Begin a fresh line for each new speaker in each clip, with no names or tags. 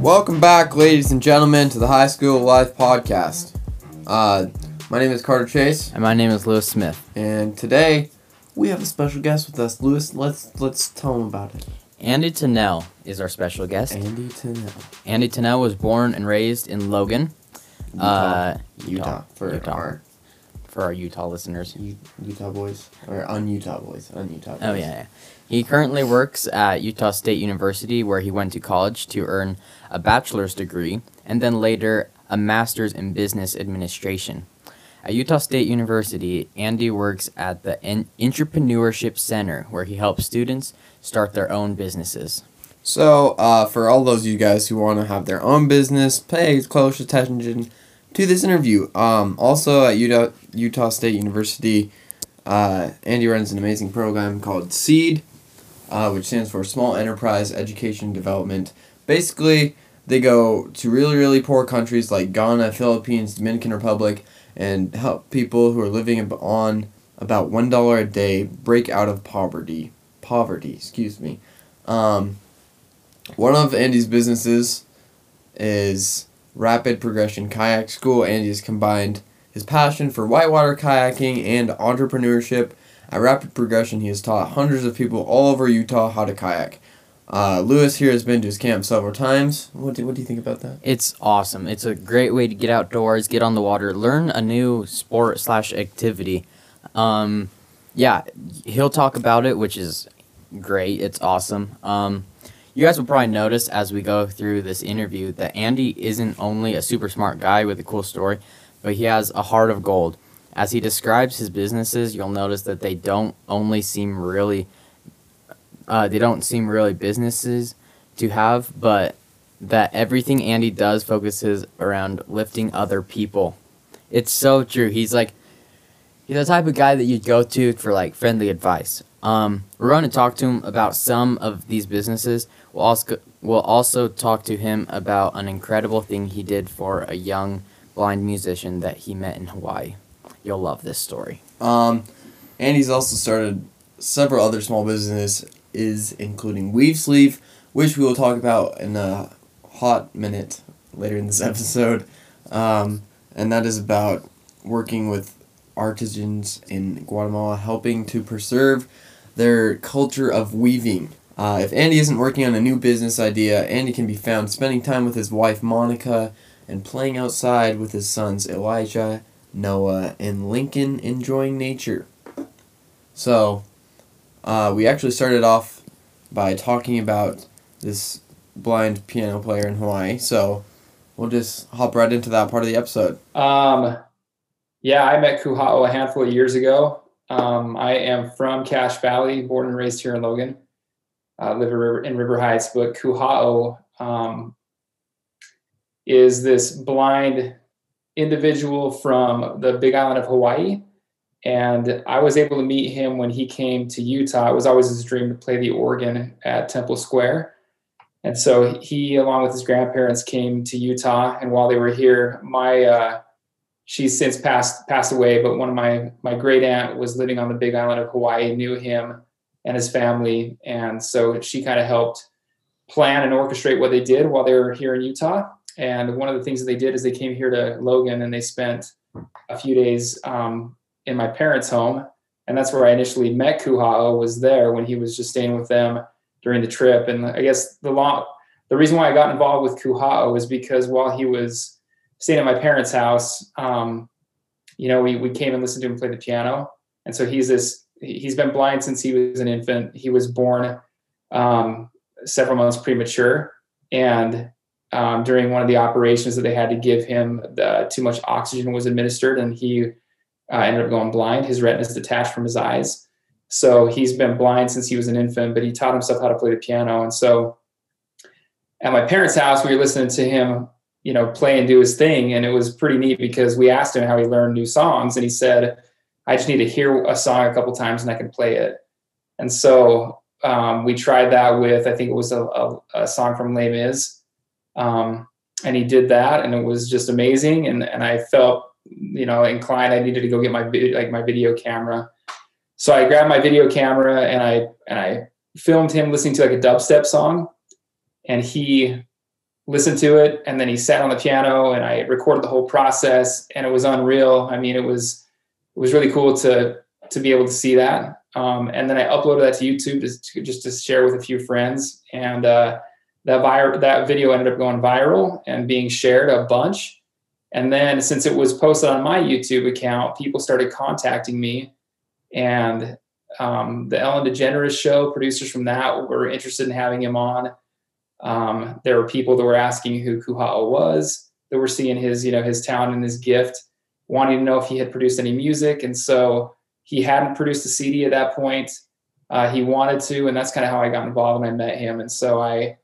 Welcome back, ladies and gentlemen, to the High School Life podcast. Uh, my name is Carter Chase,
And my name is Lewis Smith.
and today we have a special guest with us. Lewis, let's let's tell him about it.
Andy Tennell is our special guest.
Andy Tennell,
Andy Tennell was born and raised in Logan,
Utah,
Uh,
Utah, for
Utah.
our
for our Utah listeners.
U- Utah boys or on Utah boys, on Utah. Boys.
Oh yeah, yeah. He currently works at Utah State University, where he went to college to earn a bachelor's degree and then later a master's in business administration. At Utah State University, Andy works at the En- Entrepreneurship Center, where he helps students start their own businesses.
So, uh, for all those of you guys who want to have their own business, pay close attention to this interview. Um, also at Utah Utah State University, uh, Andy runs an amazing program called SEED, uh, which stands for Small Enterprise Education Development. Basically, they go to really really poor countries like Ghana, Philippines, Dominican Republic, and help people who are living on about one dollar a day break out of poverty. Poverty, excuse me. Um, one of Andy's businesses is Rapid Progression Kayak School. Andy has combined his passion for whitewater kayaking and entrepreneurship. At Rapid Progression, he has taught hundreds of people all over Utah how to kayak. Uh, Lewis here has been to his camp several times. What do, what do you think about that?
It's awesome. It's a great way to get outdoors, get on the water, learn a new sport slash activity. Um, yeah, he'll talk about it, which is great. It's awesome. Um, you guys will probably notice as we go through this interview that Andy isn't only a super smart guy with a cool story, but he has a heart of gold. As he describes his businesses, you'll notice that they don't only seem really, uh, they don't seem really businesses to have, but that everything Andy does focuses around lifting other people. It's so true. He's like he's the type of guy that you'd go to for like friendly advice. Um, we're going to talk to him about some of these businesses. We'll also we'll also talk to him about an incredible thing he did for a young blind musician that he met in Hawaii. You'll love this story.
Um, he's also started several other small businesses, is including Weave Sleeve, which we will talk about in a hot minute later in this episode. Um, and that is about working with artisans in Guatemala, helping to preserve their culture of weaving. Uh, if Andy isn't working on a new business idea, Andy can be found spending time with his wife Monica and playing outside with his sons Elijah, Noah, and Lincoln enjoying nature. So, uh, we actually started off by talking about this blind piano player in Hawaii. So, we'll just hop right into that part of the episode.
Um, yeah, I met Kuha'o a handful of years ago. Um, I am from Cache Valley, born and raised here in Logan. I live in River, in River Heights, but Kuha'o um, is this blind individual from the Big Island of Hawaii. And I was able to meet him when he came to Utah. It was always his dream to play the organ at Temple Square. And so he, along with his grandparents, came to Utah. And while they were here, my uh, she's since passed passed away, but one of my my great aunt was living on the Big Island of Hawaii, knew him and his family, and so she kind of helped plan and orchestrate what they did while they were here in Utah. And one of the things that they did is they came here to Logan and they spent a few days um, in my parents' home, and that's where I initially met Kuha'o. Was there when he was just staying with them during the trip, and I guess the long the reason why I got involved with Kuha'o was because while he was staying at my parents' house, um, you know, we we came and listened to him play the piano, and so he's this. He's been blind since he was an infant. He was born um, several months premature, and um, during one of the operations that they had to give him, the, too much oxygen was administered, and he uh, ended up going blind. His retina is detached from his eyes, so he's been blind since he was an infant. But he taught himself how to play the piano, and so at my parents' house, we were listening to him you know, play and do his thing. And it was pretty neat because we asked him how he learned new songs, and he said, "I just need to hear a song a couple times and I can play it." And so um, we tried that with I think it was a, a, a song from Les Mis, um, and he did that, and it was just amazing. And and I felt you know, inclined. I needed to go get my like my video camera. So I grabbed my video camera and I and I filmed him listening to like a dubstep song, and he listened to it and then he sat on the piano and I recorded the whole process and it was unreal. I mean, it was it was really cool to to be able to see that. Um, and then I uploaded that to YouTube just to, just to share with a few friends and. Uh, that vir- that video ended up going viral and being shared a bunch. And then since it was posted on my YouTube account, people started contacting me, and um, the Ellen DeGeneres show producers from that were interested in having him on. Um, there were people that were asking who Kuha'o was, that were seeing his, you know, his talent and his gift, wanting to know if he had produced any music. And so he hadn't produced a CD at that point. Uh, he wanted to, and that's kind of how I got involved and I met him. And so I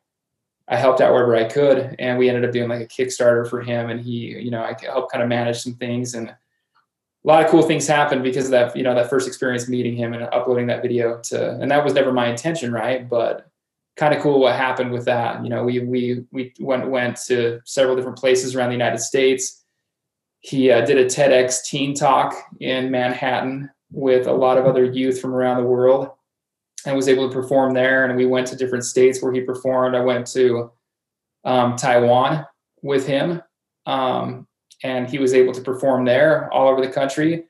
I helped out wherever I could, and we ended up doing like a Kickstarter for him, and he, you know, I helped kind of manage some things, and a lot of cool things happened because of that, you know, that first experience meeting him and uploading that video to, and that was never my intention, right? But kind of cool what happened with that. You know, we we we went went to several different places around the United States. He uh, did a TEDx Teen Talk in Manhattan with a lot of other youth from around the world and was able to perform there. And we went to different states where he performed. I went to um, Taiwan with him, um, and he was able to perform there all over the country.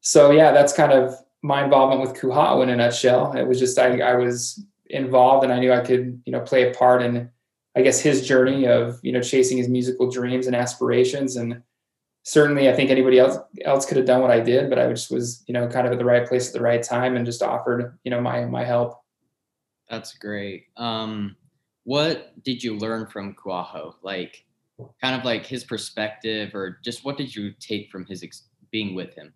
So yeah, that's kind of my involvement with Kuha'o in a nutshell. It was just I, I was involved, and I knew I could you know play a part in I guess his journey of you know chasing his musical dreams and aspirations and certainly I think anybody else else could have done what I did, but I just was, you know, kind of at the right place at the right time and just offered, you know, my my help.
That's great. Um, what did you learn from Kuha'o? Like, kind of like his perspective, or just what did you take from his ex- being with him?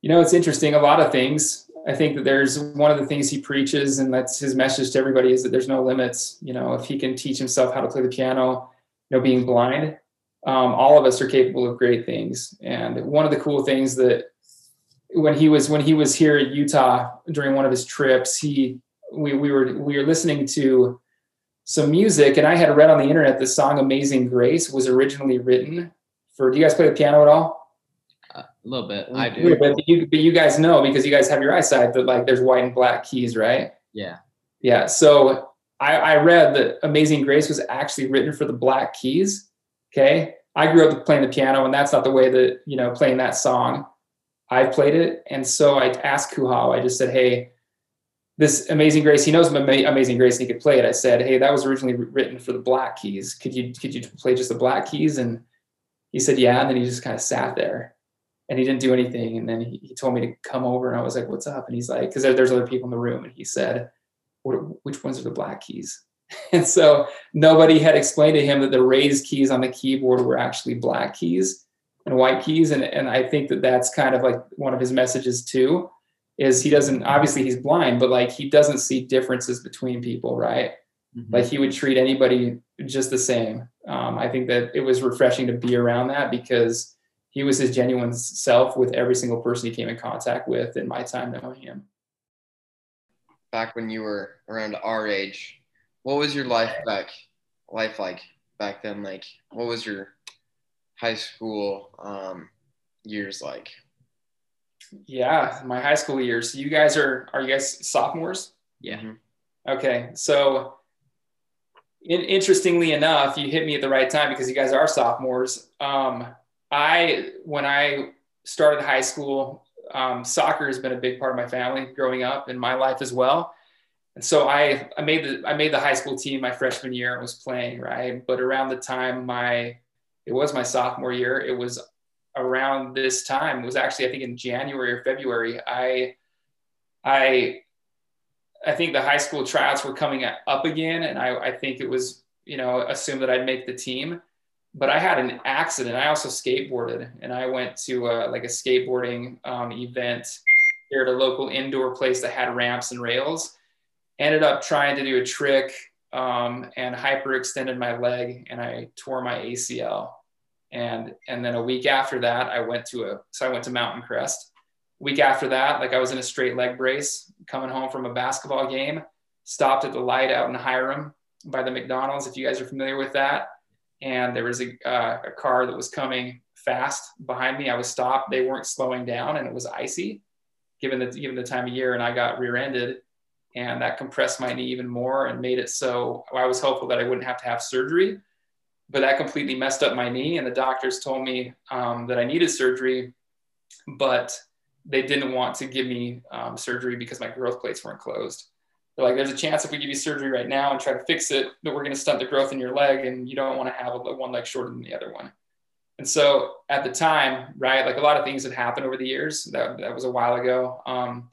You know, it's interesting. A lot of things. I think that there's one of the things he preaches, and that's his message to everybody: is that there's no limits. You know, if he can teach himself how to play the piano, you know, being blind, um, all of us are capable of great things. And one of the cool things that when he was when he was here at Utah during one of his trips, he we we were we were listening to some music, and I had read on the internet the song "Amazing Grace" was originally written for. Do you guys play the piano at all?
Uh, a little bit, I do.
But, you, but you guys know because you guys have your eyesight that like there's white and black keys, right?
Yeah.
Yeah. So I, I read that "Amazing Grace" was actually written for the black keys Okay. I grew up playing the piano, and that's not the way that, you know, playing that song. I played it. And so I asked Kuha'o, I just said, hey, this Amazing Grace, he knows Amazing Grace and he could play it. I said, hey, that was originally written for the black keys. Could you could you play just the black keys? And he said, yeah. And then he just kind of sat there and he didn't do anything. And then he, he told me to come over and I was like, what's up? And he's like, because there, there's other people in the room. And he said, which ones are the black keys? And so nobody had explained to him that the raised keys on the keyboard were actually black keys and white keys. And, and I think that that's kind of like one of his messages too, is he doesn't, obviously he's blind, but like he doesn't see differences between people, right? Mm-hmm. Like he would treat anybody just the same. Um, I think that it was refreshing to be around that because he was his genuine self with every single person he came in contact with in my time knowing him.
Back when you were around our age, what was your life back life like back then? Like what was your high school um, years like?
Yeah my high school years. You guys are are you guys sophomores?
Yeah. Mm-hmm.
okay so in, interestingly enough you hit me at the right time because you guys are sophomores. Um, i when i started high school um, soccer has been a big part of my family growing up in my life as well and so I, I made the I made the high school team my freshman year and was playing right. But around the time my it was my sophomore year, it was around this time. It was actually I think in January or February. I I I think the high school tryouts were coming up again, and I, I think it was you know assumed that I'd make the team. But I had an accident. I also skateboarded, and I went to a, like a skateboarding um, event here at a local indoor place that had ramps and rails ended up trying to do a trick um, and hyperextended my leg and I tore my ACL. And, and then a week after that, I went to a, so I went to Mountain Crest. Week after that, like I was in a straight leg brace coming home from a basketball game, stopped at the light out in Hyrum by the McDonald's, if you guys are familiar with that. And there was a, uh, a car that was coming fast behind me. I was stopped. They weren't slowing down, and it was icy, given the given the time of year. And I got rear-ended, and that compressed my knee even more and made it so I was hopeful that I wouldn't have to have surgery. But that completely messed up my knee, and the doctors told me um, that I needed surgery, but they didn't want to give me um, surgery because my growth plates weren't closed. They're like, there's a chance if we give you surgery right now and try to fix it, that we're going to stunt the growth in your leg, and you don't want to have a, one leg shorter than the other one. And so at the time, right, like a lot of things had happened over the years. That, that was a while ago. Um,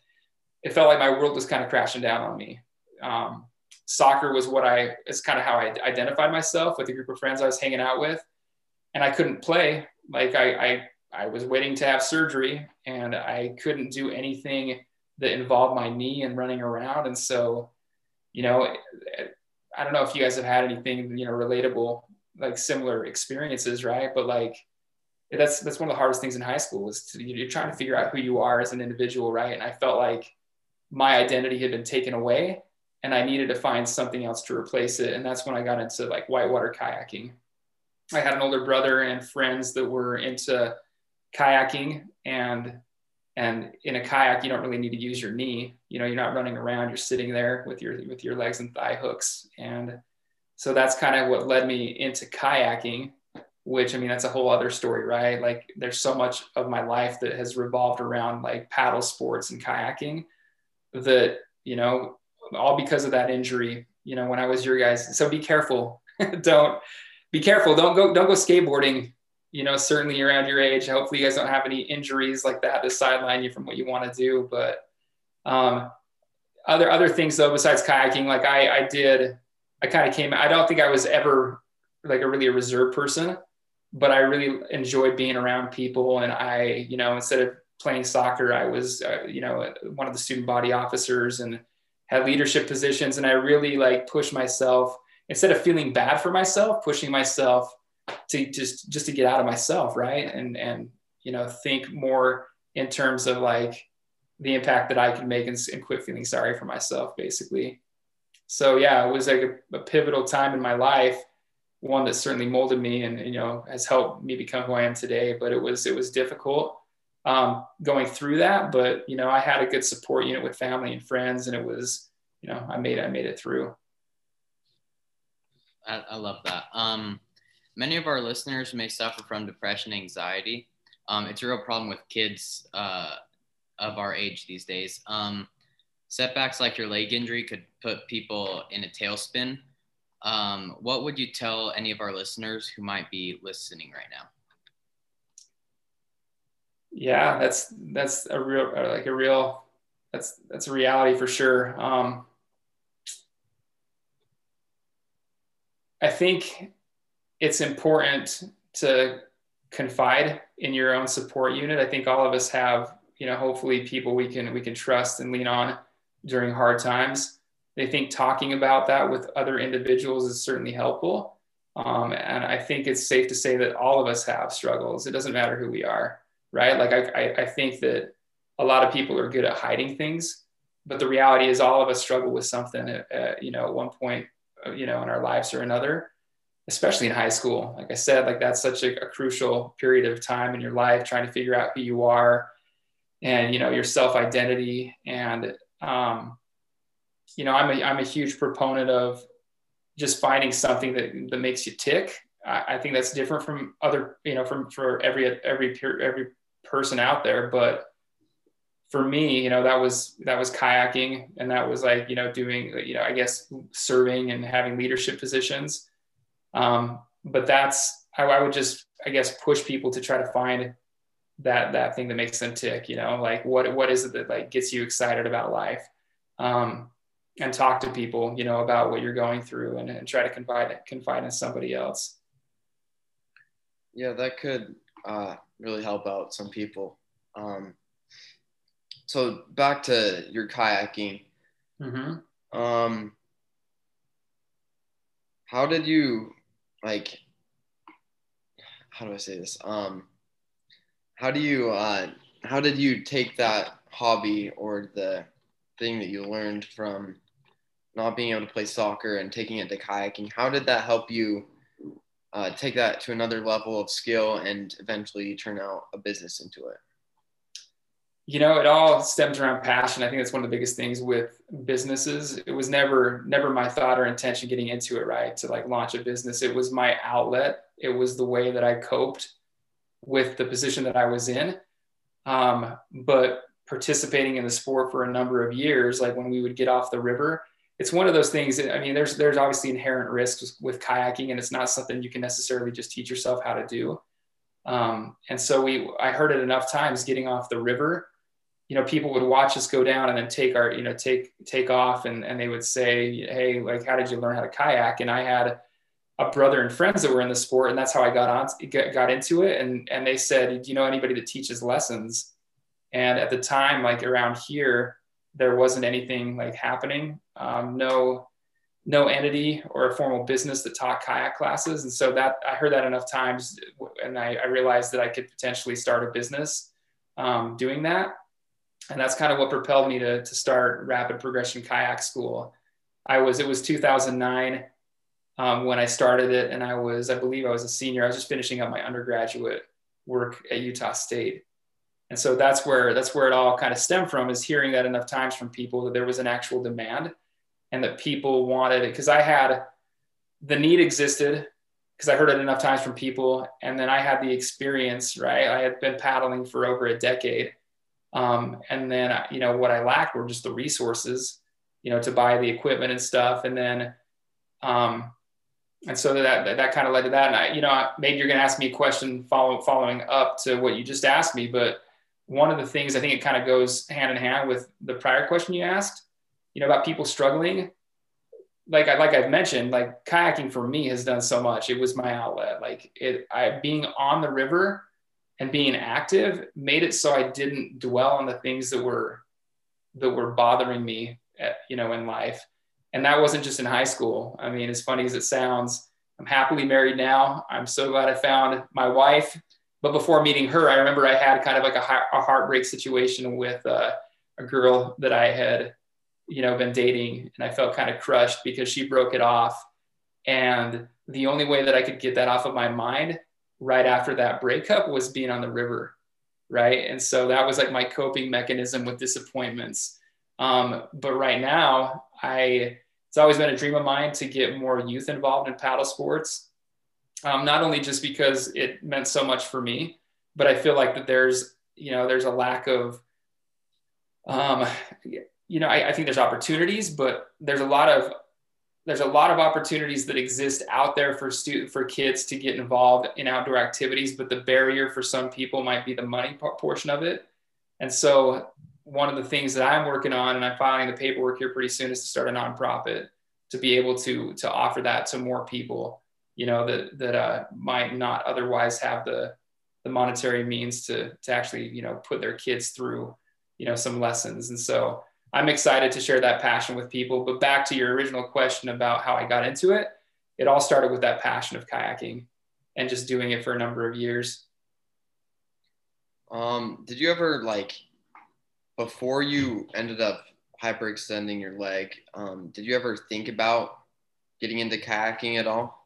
it felt like my world was kind of crashing down on me. Um, soccer was what I, it's kind of how I identified myself with a group of friends I was hanging out with. And I couldn't play. Like I, I, I was waiting to have surgery and I couldn't do anything that involved my knee and running around. And so, you know, I don't know if you guys have had anything, you know, relatable, like similar experiences, right? But like, that's that's one of the hardest things in high school is to, you're trying to figure out who you are as an individual, right? And I felt like my identity had been taken away, and I needed to find something else to replace it. And that's when I got into like whitewater kayaking. I had an older brother and friends that were into kayaking, and and in a kayak, you don't really need to use your knee. You know, you're not running around, you're sitting there with your with your legs and thigh hooks. And so that's kind of what led me into kayaking, which I mean, that's a whole other story, right? Like there's so much of my life that has revolved around like paddle sports and kayaking that, you know, all because of that injury, you know, when I was your guys. So be careful. don't be careful. Don't go don't go skateboarding you know, certainly around your age. Hopefully, you guys don't have any injuries like that to sideline you from what you want to do. But um, other other things though, besides kayaking, like I I did, I kind of came. I don't think I was ever like a really a reserved person, but I really enjoyed being around people. And I, you know, instead of playing soccer, I was, uh, you know, one of the student body officers and had leadership positions. And I really like pushed myself instead of feeling bad for myself, pushing myself to just just to get out of myself right? And and you know think more in terms of like the impact that i can make and, and quit feeling sorry for myself basically. So yeah it was like a, a, pivotal time in my life one that certainly molded me and you know has helped me become who i am today. But it was it was difficult um, going through that but you know i had a good support unit with family and friends and it was you know i made i made it through
i, I love that um Many of our listeners may suffer from depression, anxiety. Um, it's a real problem with kids uh, of our age these days. Um, setbacks like your leg injury could put people in a tailspin. Um, what would you tell any of our listeners who might be listening right now?
Yeah, that's that's a real like a real that's that's a reality for sure. Um, I think it's important to confide in your own support unit. I think all of us have, you know, hopefully people we can we can trust and lean on during hard times. They think talking about that with other individuals is certainly helpful. Um, and I think it's safe to say that all of us have struggles. It doesn't matter who we are, right? Like I, I, think that a lot of people are good at hiding things, but the reality is all of us struggle with something, at, at, you know, at one point, uh, you know, in our lives or another especially in high school. Like I said, like that's such a, a, crucial period of time in your life, trying to figure out who you are and, you know, your self identity. And, um, you know, I'm a, I'm a huge proponent of just finding something that, that makes you tick. I, I think that's different from other, you know, from, for every, every, period every person out there. But for me, you know, that was, that was kayaking and that was like, you know, doing, you know, I guess serving and having leadership positions um, but that's I, I would just I guess push people to try to find that that thing that makes them tick. You know, like what what is it that like gets you excited about life? Um, and talk to people, you know, about what you're going through and, and try to confide confide in somebody else.
Yeah, that could uh, really help out some people. Um, so back to your kayaking. Mm-hmm. Um, how did you like how do I say this? Um, how do you uh, how did you take that hobby or the thing that you learned from not being able to play soccer and taking it to kayaking? How did that help you uh, take that to another level of skill and eventually turn out a business into it?
You know, it all stems around passion. I think that's one of the biggest things with businesses. It was never, never my thought or intention getting into it, right? To like launch a business. It was my outlet. It was the way that I coped with the position that I was in. Um, but participating in the sport for a number of years, like when we would get off the river, it's one of those things. That, I mean, there's there's obviously inherent risks with kayaking, and it's not something you can necessarily just teach yourself how to do. Um, and so we, I heard it enough times getting off the river. You know, people would watch us go down and then take our, you know, take take off, and and they would say, "Hey, like, how did you learn how to kayak?" And I had a brother and friends that were in the sport, and that's how I got on got into it. And and they said, "Do you know anybody that teaches lessons?" And at the time, like around here, there wasn't anything like happening. Um, no, no entity or a formal business that taught kayak classes. And so that I heard that enough times, and I, I realized that I could potentially start a business um, doing that. And that's kind of what propelled me to, to start Rapid Progression Kayak School. I was it was 2009 um, when I started it, and I was I believe I was a senior. I was just finishing up my undergraduate work at Utah State and so that's where that's where it all kind of stemmed from is hearing that enough times from people that there was an actual demand and that people wanted it. Because i had the need existed because i heard it enough times from people and then i had the experience right? I had been paddling for over a decade um, and then you know what i lacked were just the resources you know to buy the equipment and stuff and then um, and so that that, that kind of led to that. And I, you know maybe you're going to ask me a question follow, following up to what you just asked me but one of the things I think it kind of goes hand in hand with the prior question you asked, you know, about people struggling. Like I like I've mentioned, like kayaking for me has done so much. It was my outlet. Like it, I being on the river and being active made it so I didn't dwell on the things that were that were bothering me, at, you know, in life. And that wasn't just in high school. I mean, as funny as it sounds, I'm happily married now. I'm so glad I found my wife but before meeting her, I remember I had kind of like a, a heartbreak situation with uh, a girl that I had, you know, been dating, and I felt kind of crushed because she broke it off. And the only way that I could get that off of my mind right after that breakup was being on the river, right? And so that was like my coping mechanism with disappointments. Um, but right now, I it's always been a dream of mine to get more youth involved in paddle sports um, not only just because it meant so much for me, but I feel like that there's, you know, there's a lack of, um, you know, I, I think there's opportunities, but there's a lot of, there's a lot of opportunities that exist out there for student for kids to get involved in outdoor activities, but the barrier for some people might be the money portion of it. And so one of the things that I'm working on, and I'm filing the paperwork here pretty soon, is to start a nonprofit to be able to to offer that to more people you know that that uh, might not otherwise have the the monetary means to to actually you know put their kids through you know some lessons. And so i'm excited to share that passion with people. But back to your original question about how i got into it it all started with that passion of kayaking and just doing it for a number of years.
Um did you ever like before you ended up hyperextending your leg um, did you ever think about getting into kayaking at all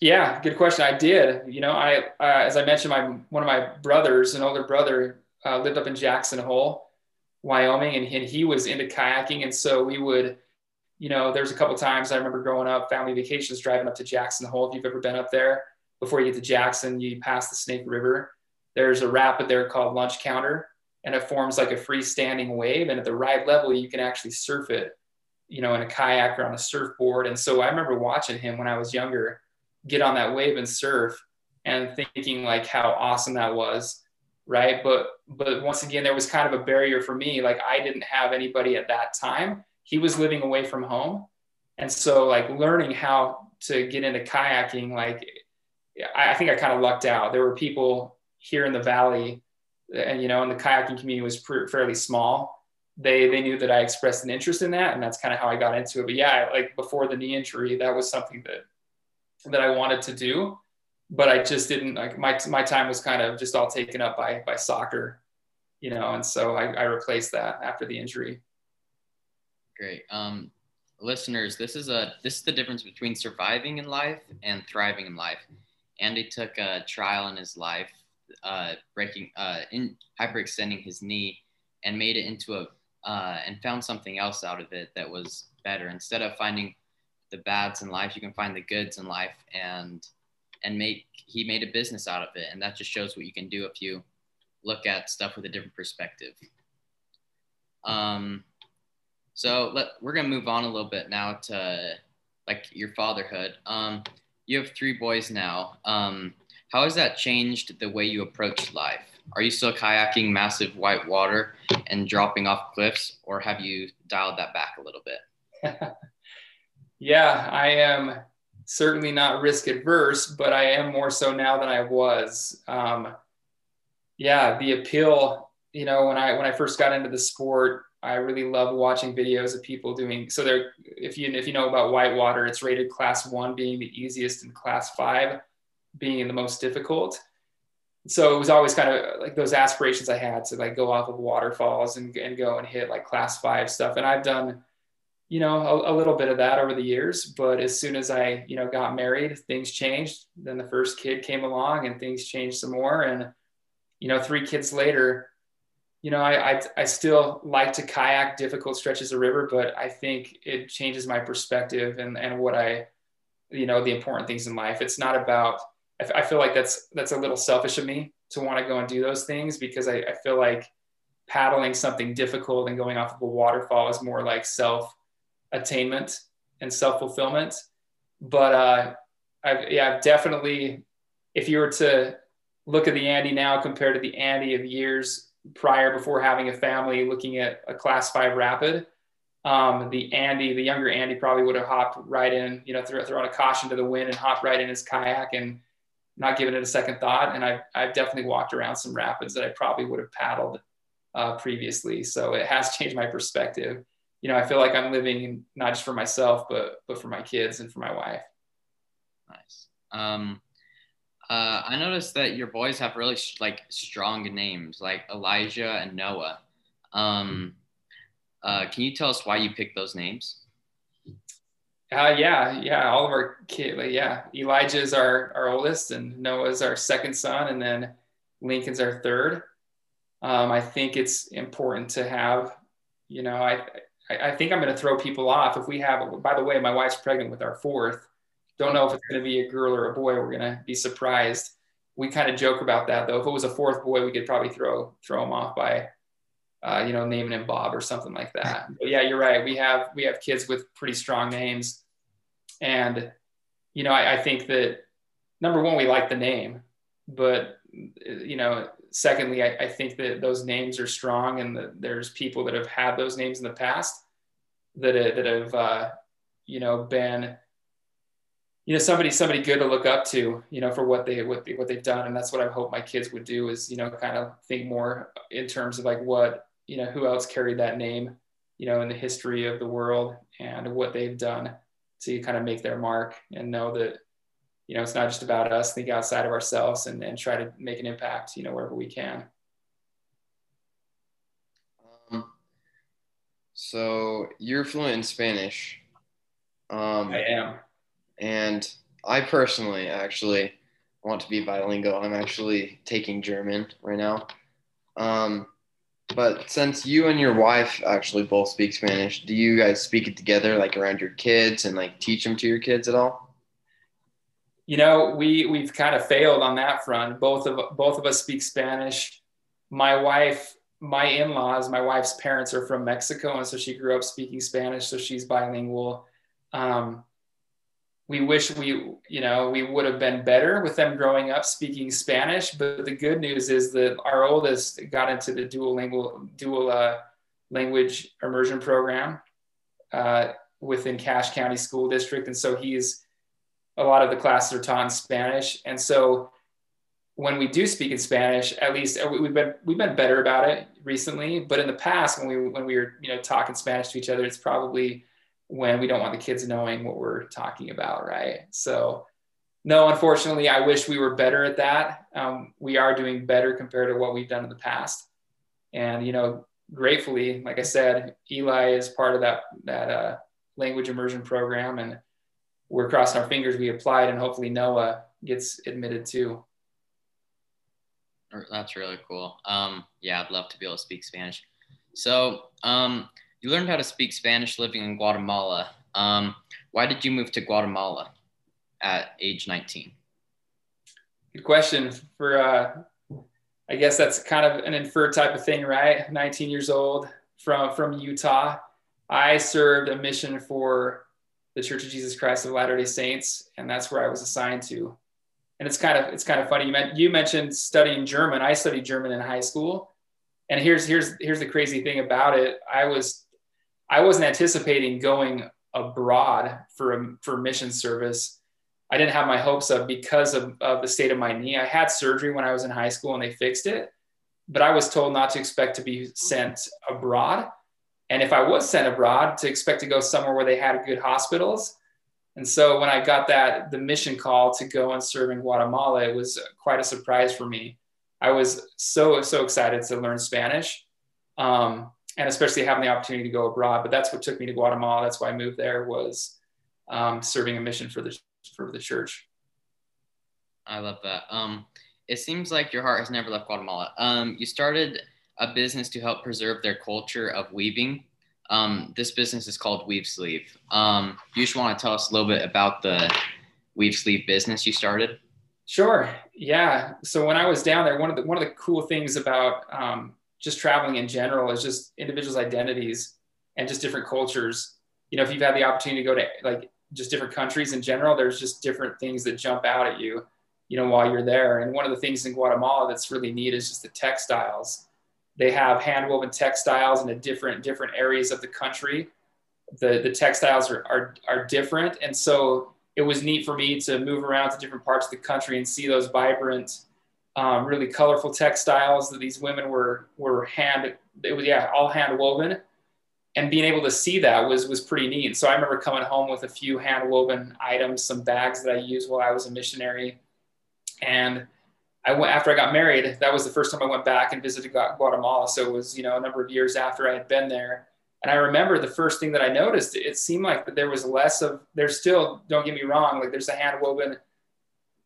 yeah, good question. I did. You know, I uh, as I mentioned, my one of my brothers, an older brother, uh, lived up in Jackson Hole, Wyoming, and, and he was into kayaking, and so we would, you know, there's a couple times I remember growing up, family vacations, driving up to Jackson Hole. If you've ever been up there, before you get to Jackson, you pass the Snake River. There's a rapid there called Lunch Counter, and it forms like a freestanding wave, and at the right level, you can actually surf it, you know, in a kayak or on a surfboard. And so I remember watching him when I was younger get on that wave and surf and thinking like how awesome that was right? But but once again there was kind of a barrier for me. Like i didn't have anybody at that time. He was living away from home. And so like learning how to get into kayaking like i, I think i kind of lucked out. There were people here in the valley and you know and the kayaking community was pr- fairly small. They they knew that i expressed an interest in that and that's kind of how i got into it. But yeah like before the knee injury that was something that that I wanted to do, but I just didn't like my my time was kind of just all taken up by by soccer, you know, and so I, I replaced that after the injury.
Great. Um, listeners, this is a this is the difference between surviving in life and thriving in life. Andy took a trial in his life, uh, breaking, uh, in hyperextending his knee, and made it into a uh, and found something else out of it that was better. Instead of finding the bads in life, you can find the goods in life, and and make he made a business out of it, and that just shows what you can do if you look at stuff with a different perspective. Um, so let we're gonna move on a little bit now to like your fatherhood. Um, you have three boys now. Um, how has that changed the way you approach life? Are you still kayaking massive white water and dropping off cliffs, or have you dialed that back a little bit?
yeah, I am certainly not risk adverse, but I am more so now than I was. Um, yeah, the appeal, you know, when I when I first got into the sport, I really love watching videos of people doing. So there, if you if you know about whitewater, it's rated class one being the easiest and class five being the most difficult. So it was always kind of like those aspirations I had to like go off of waterfalls and, and go and hit like class five stuff. And I've done, you know, a, a little bit of that over the years. But as soon as I, you know, got married, things changed. Then the first kid came along and things changed some more. And, you know, three kids later, you know, I, I, I still like to kayak difficult stretches of river, but I think it changes my perspective and, and what I, you know, the important things in life. It's not about, I, feel like that's, that's a little selfish of me to want to go and do those things because I, I feel like paddling something difficult and going off of a waterfall is more like self attainment and self fulfillment. But, uh, I've, yeah, I've definitely, if you were to look at the Andy now compared to the Andy of years prior before having a family looking at a class five rapid um, the andy the younger andy probably would have hopped right in you know throw, thrown a caution to the wind and hopped right in his kayak and not given it a second thought. And i've, I've definitely walked around some rapids that i probably would have paddled uh, previously. So it has changed my perspective you know i feel like i'm living not just for myself but but for my kids and for my wife
nice um, uh, I noticed that your boys have really like strong names, like Elijah and Noah. Um, uh, can you tell us why you picked those names?
Uh, yeah, yeah, all of our kids. Like, yeah, Elijah is our our oldest, and Noah is our second son, and then Lincoln's our third. Um, I think it's important to have, you know, I I, I think I'm going to throw people off if we have. By the way, my wife's pregnant with our fourth. Don't know if it's going to be a girl or a boy. We're going to be surprised. We kind of joke about that though. If it was a fourth boy, we could probably throw throw him off by, uh, you know, naming him Bob or something like that. But yeah, you're right. We have we have kids with pretty strong names, and you know, I, I think that number one, we like the name, but you know, secondly, I, I think that those names are strong, and there's people that have had those names in the past that that have uh, you know been you know somebody somebody good to look up to you know for what they what, they, what they've done. And that's what i hope my kids would do is you know kind of think more in terms of like what you know who else carried that name you know in the history of the world and what they've done to kind of make their mark and know that you know it's not just about us think outside of ourselves and, and try to make an impact you know wherever we can
um, so you're fluent in spanish
um, i am
and I personally actually want to be bilingual. I'm actually taking German right now. Um, but since you and your wife actually both speak Spanish, do you guys speak it together, like around your kids, and like teach them to your kids at all?
You know, we we've kind of failed on that front. Both of both of us speak Spanish. My wife, my in-laws, my wife's parents are from Mexico, and so she grew up speaking Spanish, so she's bilingual. Um, we wish we you know we would have been better with them growing up speaking spanish but the good news is that our oldest got into the dual lingual dual uh, language immersion program uh, within cache county school district and so he's a lot of the classes are taught in spanish and so when we do speak in spanish at least uh, we've been we've been better about it recently but in the past when we when we were you know talking spanish to each other it's probably when we don't want the kids knowing what we're talking about, right? So, no, unfortunately, I wish we were better at that. Um, we are doing better compared to what we've done in the past, and you know, gratefully, like I said, Eli is part of that that uh, language immersion program, and we're crossing our fingers we applied, and hopefully Noah gets admitted too.
That's really cool. Um, yeah, I'd love to be able to speak Spanish. So, um, you learned how to speak Spanish living in Guatemala. Um, why did you move to Guatemala at age 19?
Good question. For uh, I guess that's kind of an inferred type of thing, right? 19 years old from from Utah. I served a mission for the Church of Jesus Christ of Latter-day Saints, and that's where I was assigned to. And it's kind of it's kind of funny. You, meant, you mentioned studying German. I studied German in high school, and here's here's here's the crazy thing about it. I was I wasn't anticipating going abroad for a, for mission service. I didn't have my hopes up because of, of the state of my knee. I had surgery when I was in high school and they fixed it, but I was told not to expect to be sent abroad. And if I was sent abroad, to expect to go somewhere where they had good hospitals. And so when I got that, the mission call to go and serve in Guatemala, it was quite a surprise for me. I was so, so excited to learn Spanish. Um, and especially having the opportunity to go abroad. But that's what took me to Guatemala. That's why I moved there was um, serving a mission for the for the church.
I love that. Um, it seems like your heart has never left Guatemala. Um, you started a business to help preserve their culture of weaving. Um, this business is called Weave Sleeve. Um, you just want to tell us a little bit about the Weave Sleeve business you started?
Sure. Yeah. So when I was down there, one of the one of the cool things about um, just traveling in general is just individuals' identities and just different cultures. You know, if you've had the opportunity to go to like just different countries in general, there's just different things that jump out at you, you know, while you're there. And one of the things in Guatemala that's really neat is just the textiles. They have hand woven textiles in the different different areas of the country. The the textiles are, are are different, and so it was neat for me to move around to different parts of the country and see those vibrant um, really colorful textiles that these women were were hand it was yeah all hand woven and being able to see that was was pretty neat. So i remember coming home with a few hand woven items some bags that i used while i was a missionary. And i went after i got married that was the first time i went back and visited guatemala so it was you know a number of years after i had been there and i remember the first thing that i noticed it seemed like that there was less of there's still don't get me wrong like there's a hand woven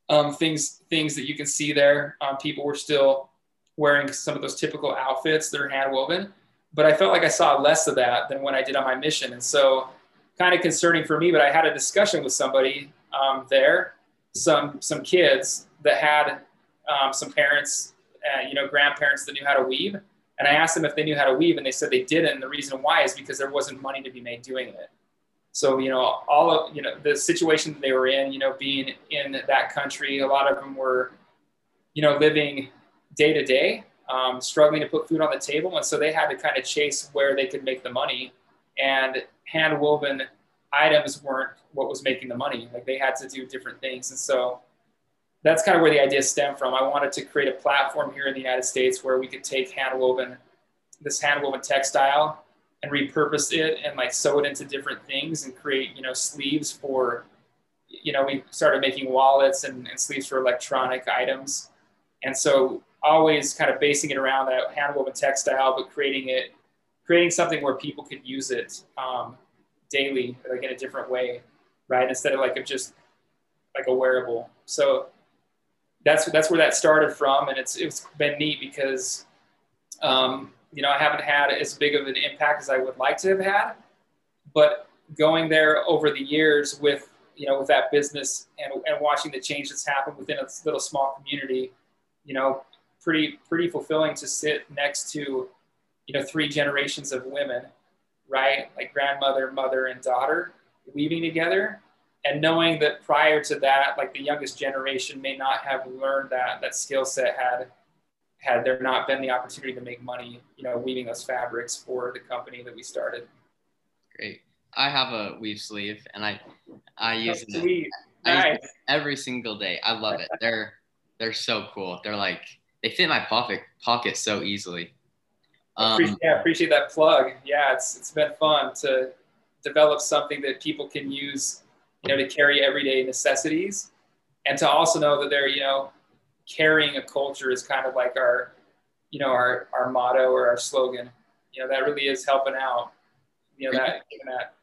um, things things that you can see there. Um, people were still wearing some of those typical outfits that are hand woven, but I felt like I saw less of that than when I did on my mission, and so kind of concerning for me. But I had a discussion with somebody um, there, some some kids that had um, some parents, uh, you know, grandparents that knew how to weave. And I asked them if they knew how to weave, and they said they didn't. And the reason why is because there wasn't money to be made doing it. So, you know, all of, you know, the situation that they were in, you know, being in that country, a lot of them were, you know, living day to day, um, struggling to put food on the table. And so they had to kind of chase where they could make the money. And hand woven items weren't what was making the money. Like they had to do different things. And so that's kind of where the idea stemmed from. I wanted to create a platform here in the United States where we could take handwoven, this handwoven textile and repurpose it and like sew it into different things and create you know sleeves for you know we started making wallets and, and sleeves for electronic items. And so always kind of basing it around that handwoven textile but creating it creating something where people could use it um, daily like in a different way right? Instead of like of just like a wearable. So that's that's where that started from and it's it's been neat because um, you know, I haven't had as big of an impact as I would like to have had. But going there over the years with, you know, with that business and, and watching the change that's happened within a little small community, you know, pretty pretty fulfilling to sit next to, you know, three generations of women, right? Like grandmother, mother, and daughter weaving together. And knowing that prior to that, like the youngest generation may not have learned that that skill set had had there not been the opportunity to make money, you know, weaving those fabrics for the company that we started.
Great. I have a weave sleeve and I I use
it. Nice. I use it
every single day. I love it. They're they're so cool. They're like they fit my pocket pocket so easily.
Um, appreciate, yeah, appreciate that plug. Yeah, it's it's been fun to develop something that people can use, you know, to carry everyday necessities, and to also know that they're you know carrying a culture is kind of like our, you know, our, our motto or our slogan. You know, that really is helping out. You know, that, that.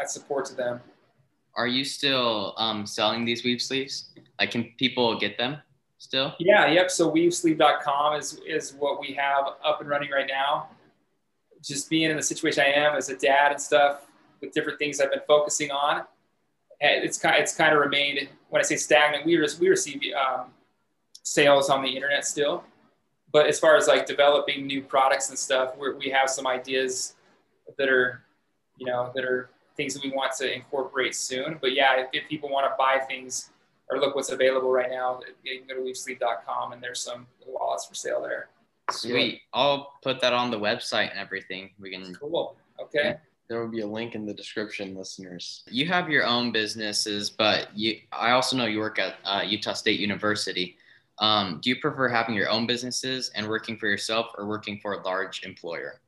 add support to them.
Are you still um, selling these weave sleeves? Like, can people get them still?
Yeah, yep. So weavesleeve.com is is what we have up and running right now. Just being in the situation I am as a dad and stuff with different things I've been focusing on, it's kind it's kind of remained. When I say stagnant, we we receive um, sales on the internet still, but as far as like developing new products and stuff, we we have some ideas that are, you know, that are things that we want to incorporate soon. But yeah, if, if people want to buy things or look what's available right now, you can go to weavesleeve.com and there's some wallets for sale there.
Sweet. I'll put that on the website and everything. We can.
Cool. Okay.
There will be a link in the description, listeners.
You have your own businesses, but you. I also know you work at uh, Utah State University. Um, do you prefer having your own businesses and working for yourself, or working for a large employer?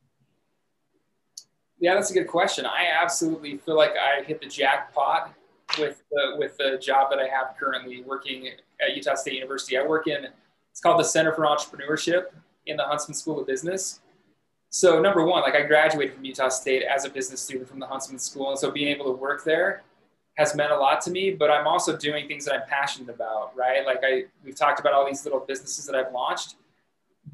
Yeah, that's a good question. I absolutely feel like I hit the jackpot with the with the job that I have currently working at Utah State University. I work in it's called the Center for Entrepreneurship in the Huntsman School of Business. So number one, like I graduated from Utah State as a business student from the Huntsman School, and so being able to work there has meant a lot to me. But I'm also doing things that I'm passionate about, right? Like I we've talked about all these little businesses that I've launched.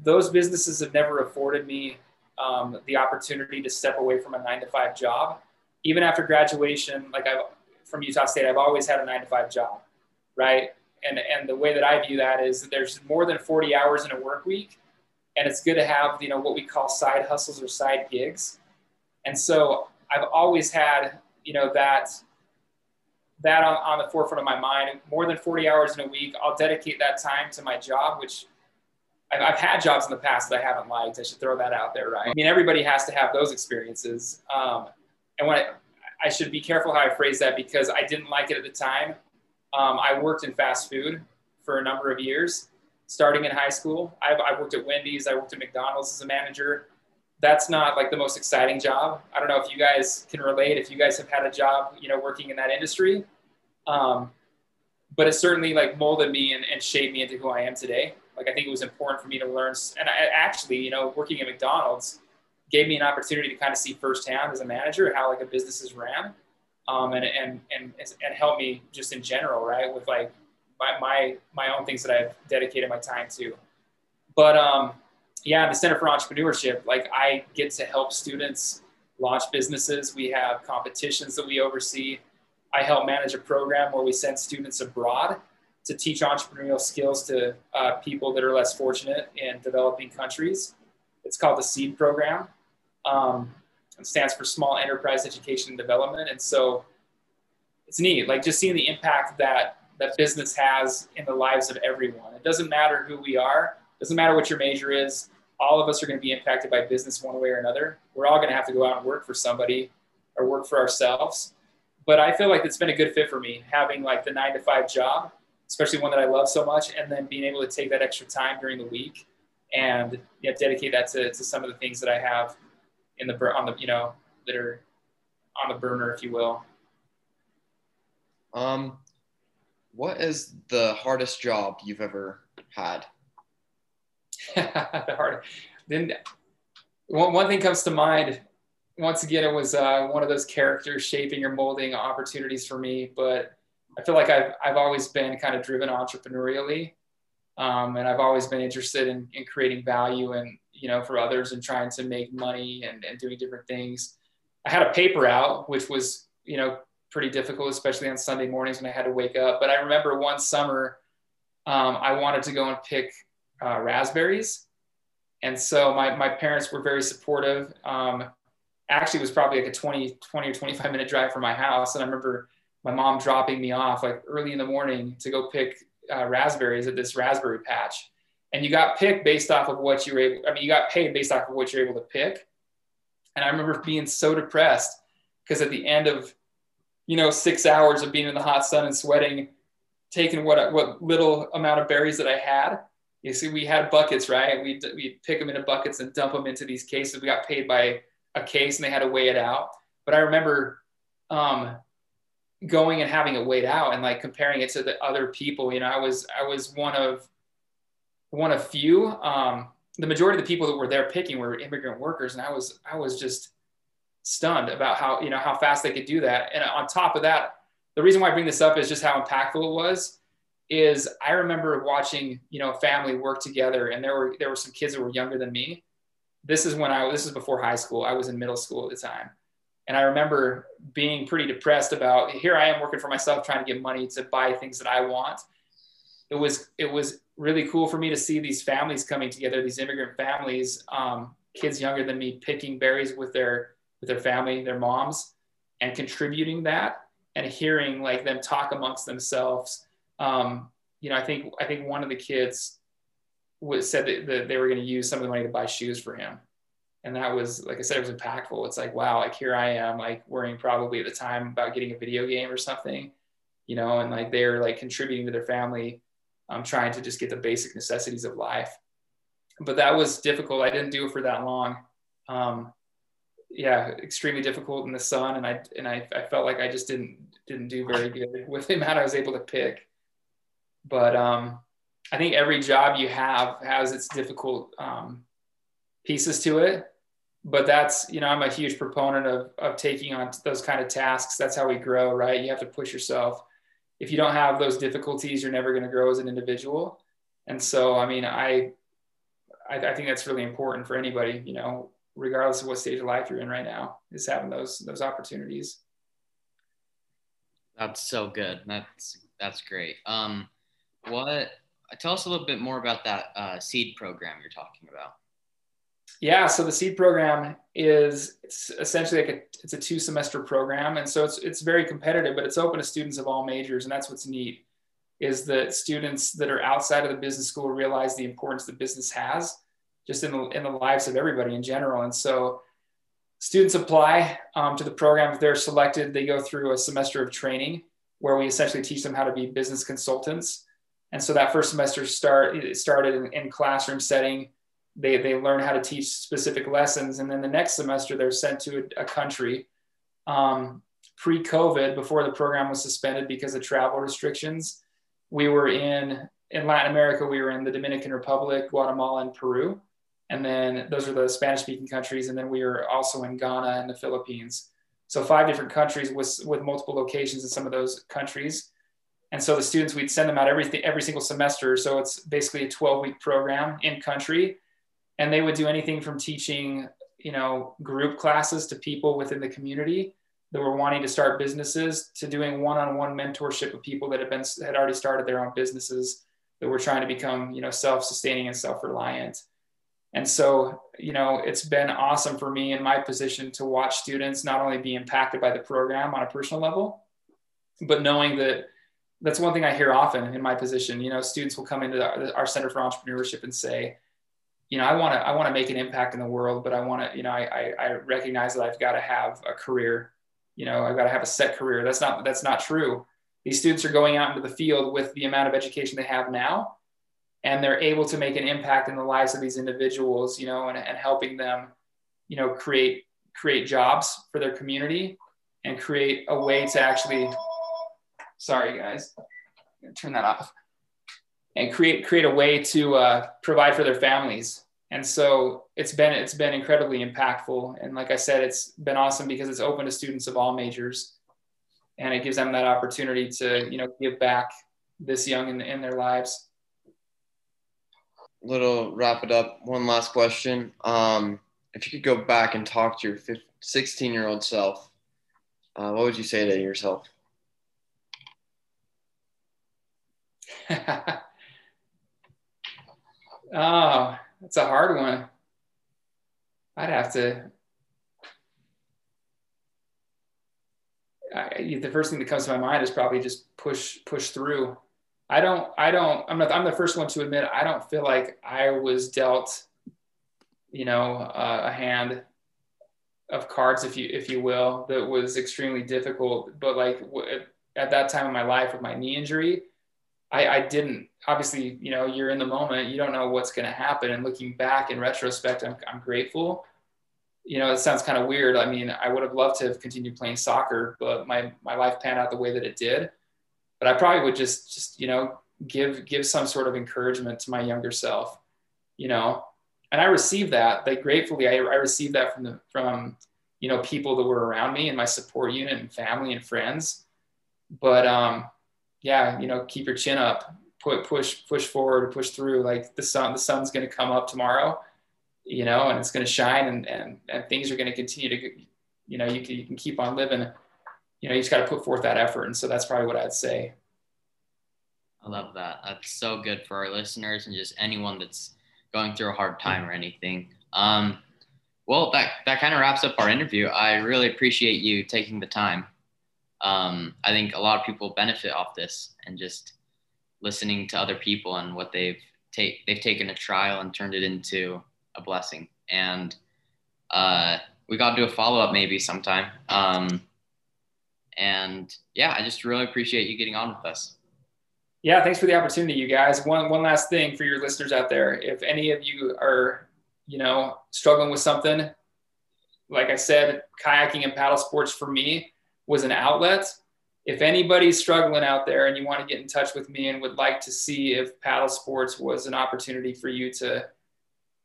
Those businesses have never afforded me um, the opportunity to step away from a nine to five job. Even after graduation, like I've from Utah State, I've always had a nine to five job, right? And and the way that I view that is that there's more than 40 hours in a work week, and it's good to have you know what we call side hustles or side gigs. And so I've always had you know that that on, on the forefront of my mind. More than 40 hours in a week, I'll dedicate that time to my job, which I've, I've, had jobs in the past that I haven't liked. I should throw that out there, right? I mean, everybody has to have those experiences. Um, and when I, I should be careful how I phrase that because I didn't like it at the time. Um, I worked in fast food for a number of years, starting in high school. I've, I worked at Wendy's, I worked at McDonald's as a manager. That's not like the most exciting job. I don't know if you guys can relate, if you guys have had a job, you know, working in that industry. Um, but it certainly like molded me and, and shaped me into who I am today. Like I think it was important for me to learn. And I actually, you know, working at McDonald's gave me an opportunity to kind of see firsthand as a manager how like a business is ran, um, and and and and help me just in general, right, with like my my my own things that I've dedicated my time to. But um, yeah, the Center for Entrepreneurship, like I get to help students launch businesses. We have competitions that we oversee. I help manage a program where we send students abroad to teach entrepreneurial skills to uh, people that are less fortunate in developing countries. It's called the SEED program. Um, it stands for Small Enterprise Education and Development. And so it's neat, like just seeing the impact that that business has in the lives of everyone. It doesn't matter who we are, doesn't matter what your major is. All of us are going to be impacted by business one way or another. We're all going to have to go out and work for somebody or work for ourselves. But I feel like it's been a good fit for me having like the nine to five job especially one that I love so much, and then being able to take that extra time during the week and yeah, dedicate that to, to some of the things that I have in the on the you know that are on the burner, if you will.
Um, what is the hardest job you've ever had?
the. Then one, one thing comes to mind. Once again, it was uh, one of those characters shaping or molding opportunities for me, but I feel like I've, I've always been kind of driven entrepreneurially. Um, and I've always been interested in, in creating value and, you know, for others and trying to make money and, and doing different things. I had a paper out, which was, you know, pretty difficult, especially on Sunday mornings when I had to wake up. But I remember one summer, um, I wanted to go and pick uh, raspberries. And so my, my parents were very supportive. Um, actually, it was probably like a 20, 20 or 25 minute drive from my house. And I remember my mom dropping me off like early in the morning to go pick uh, raspberries at this raspberry patch. And you got picked based off of what you were able, I mean, you got paid based off of what you're able to pick. And I remember being so depressed because at the end of, you know, six hours of being in the hot sun and sweating, taking what, what little amount of berries that I had, you see, we had buckets, right? We'd, we'd pick them into buckets and dump them into these cases. We got paid by a case and they had to weigh it out. But I remember um, going and having it weighed out and like comparing it to the other people you know i was i was one of one of few um the majority of the people that were there picking were immigrant workers and i was i was just stunned about how you know how fast they could do that. And on top of that, the reason why I bring this up is just how impactful it was. Is I remember watching you know family work together, and there were there were some kids that were younger than me. This is when I this is before high school. I was in middle school at the time, and I remember being pretty depressed about here I am working for myself, trying to get money to buy things that I want. It was it was really cool for me to see these families coming together, these immigrant families, um, kids younger than me, picking berries with their with their family, their moms, and contributing that and hearing like them talk amongst themselves. Um, you know, I think I think one of the kids was said that, that they were going to use some of the money to buy shoes for him, and that was like I said, it was impactful. It's like wow, like here I am, like worrying probably at the time about getting a video game or something, you know, and like they're like contributing to their family, um, trying to just get the basic necessities of life. But that was difficult. I didn't do it for that long. Um, yeah, extremely difficult in the sun, and I and I, I felt like I just didn't didn't do very good with the amount I was able to pick. But um, I think every job you have has its difficult um, pieces to it. But that's you know I'm a huge proponent of of taking on those kind of tasks. That's how we grow, right? You have to push yourself. If you don't have those difficulties, you're never going to grow as an individual. And so, I mean, I, I I think that's really important for anybody. You know, regardless of what stage of life you're in right now, is having those those opportunities.
That's so good. That's that's great. Um, what? Tell us a little bit more about that uh, seed program you're talking about.
Yeah, so the seed program is it's essentially like a it's a two semester program, and so it's it's very competitive, but it's open to students of all majors, and that's what's neat is that students that are outside of the business school realize the importance that business has just in the, in the lives of everybody in general. And so students apply um, to the program. If they're selected, they go through a semester of training where we essentially teach them how to be business consultants. And so that first semester start, started in, in classroom setting. They, they learn how to teach specific lessons. And then the next semester, they're sent to a, a country. Um, Pre COVID, before the program was suspended because of travel restrictions, we were in in Latin America, we were in the Dominican Republic, Guatemala, and Peru. And then those are the Spanish speaking countries. And then we are also in Ghana and the Philippines. So five different countries with, with multiple locations in some of those countries. And so the students, we'd send them out every, every single semester. So it's basically a 12 week program in country. And they would do anything from teaching, you know, group classes to people within the community that were wanting to start businesses to doing one-on-one mentorship of people that had been, had already started their own businesses that were trying to become, you know, self-sustaining and self-reliant. And so, you know, it's been awesome for me in my position to watch students not only be impacted by the program on a personal level, but knowing that that's one thing I hear often in my position. You know, students will come into our, Center for Entrepreneurship and say, you know, I want to I want to make an impact in the world, but I want to, you know, I, I recognize that I've got to have a career. You know, I've got to have a set career. That's not that's not true. These students are going out into the field with the amount of education they have now and they're able to make an impact in the lives of these individuals you know and, and helping them you know create create jobs for their community and create a way to actually sorry guys turn that off and create create a way to uh, provide for their families. And so it's been it's been incredibly impactful. And like i said it's been awesome because it's open to students of all majors. And it gives them that opportunity to you know give back this young in, in their lives
little wrap it up. One last question. Um, if you could go back and talk to your 16 year old self, uh, what would you say to yourself?
oh, that's a hard one. I'd have to. I, the first thing that comes to my mind is probably just push push through I don't, I don't, I'm not, I'm the first one to admit, I don't feel like I was dealt, you know, uh, a hand of cards, if you, if you will, that was extremely difficult. But like w- at that time in my life with my knee injury, I, I didn't, obviously, you know, you're in the moment, you don't know what's going to happen. And looking back in retrospect, I'm, I'm grateful. You know, it sounds kind of weird. I mean, I would have loved to have continued playing soccer, but my, my life panned out the way that it did but I probably would just just you know give give some sort of encouragement to my younger self, you know. And I received that. Like gratefully, I, I received that from the from you know, people that were around me and my support unit and family and friends. But um, yeah, you know, keep your chin up, put push push forward, push through. Like the sun, the sun's going to come up tomorrow, you know, and it's going to shine, and and and things are going to continue to, you know, you can you can keep on living. You know, you just got to put forth that effort, and so that's probably what I'd say.
I love that. That's so good for our listeners and just anyone that's going through a hard time or anything. Um, well, that that kind of wraps up our interview. I really appreciate you taking the time. Um, I think a lot of people benefit off this and just listening to other people and what they've take they've taken a trial and turned it into a blessing. And uh, we got to do a follow up maybe sometime. Um, and yeah, I just really appreciate you getting on with us.
Yeah, thanks for the opportunity, you guys. One one last thing for your listeners out there: if any of you are, you know, struggling with something, like I said, kayaking and paddle sports for me was an outlet. If anybody's struggling out there and you want to get in touch with me and would like to see if paddle sports was an opportunity for you to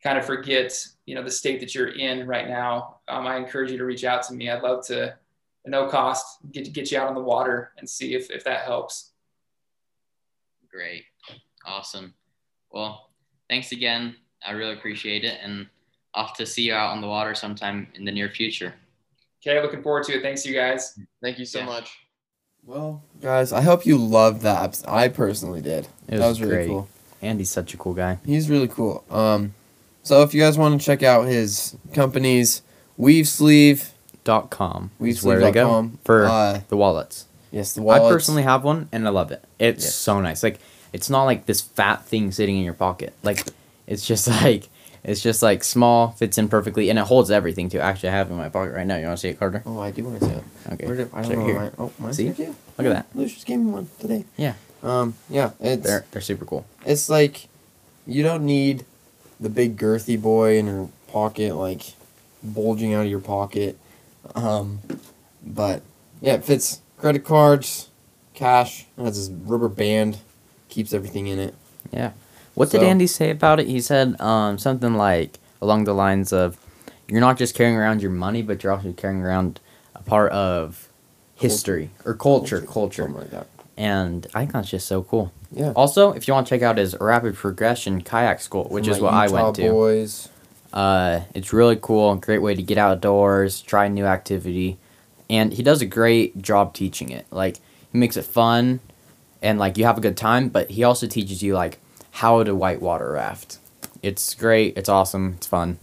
kind of forget, you know, the state that you're in right now, um, I encourage you to reach out to me. I'd love to, at no cost, get to get you out on the water and see if if that helps.
Great. Awesome. Well, thanks again. I really appreciate it. And off to see you out on the water sometime in the near future.
Okay, looking forward to it. Thanks, you guys.
Thank you so
Yeah.
much. Well, guys, I hope you loved that. I personally did.
It
that
was
was really cool.
Andy's such a cool guy.
He's really cool. Um, so if you guys want to check out his companies, Weave Sleeve,
Dot com is where they go for
uh,
the wallets.
yes, the wallets.
I personally have one and I love it. It's so nice. Like it's not like this fat thing sitting in your pocket. Like it's just like it's just like small, fits in perfectly, and it holds everything too. Actually, I have it in my pocket right now. You want to see it, Carter?
Oh, I do want to see it.
Okay.
Where did, I don't
Check
know.
here.
Oh, mine's
See?
here too.
Look at that.
Lucius gave me one today.
Yeah.
Um. Yeah. It's
They're they're super cool.
it's like you don't need the big girthy boy in your pocket like bulging out of your pocket um but yeah it fits credit cards cash it has this rubber band keeps everything in it
Yeah. What did Andy say about it? He said um, something like along the lines of, "You're not just carrying around your money, but you're also carrying around a part of history or culture, culture."
something like that
And I think that's just so cool.
yeah
Also, if you want to check out his Rapid Progression Kayak School, which
From,
is what I went to,
boys
uh, it's really cool. Great way to get outdoors, try a new activity, and he does a great job teaching it. Like he makes it fun, and like you have a good time. But he also teaches you like how to whitewater raft. It's great. It's awesome. It's fun.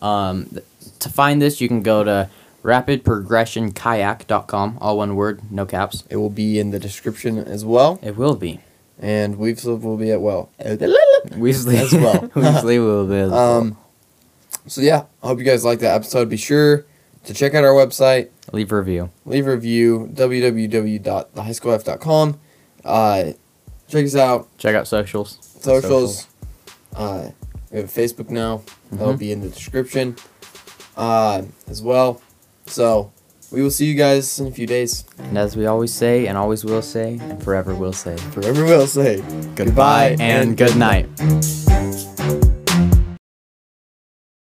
Um, th- to find this, you can go to rapidprogressionkayak.com. All one word, no caps.
it will be in the description as well
It will be.
and we've will be at well
Weasley
As well.
Weasley will be. as well.
um so yeah i hope you guys liked that episode. Be sure to check out our website.
Leave a review.
leave a review www.thehighschoolf.com uh check us out.
Check out socials.
socials. Uh we have a facebook now. That'll
Mhm.
be in the description uh as well. So we will see you guys in a few days.
And as we always say, and always will say, and forever will say,
forever will say
goodbye and good night.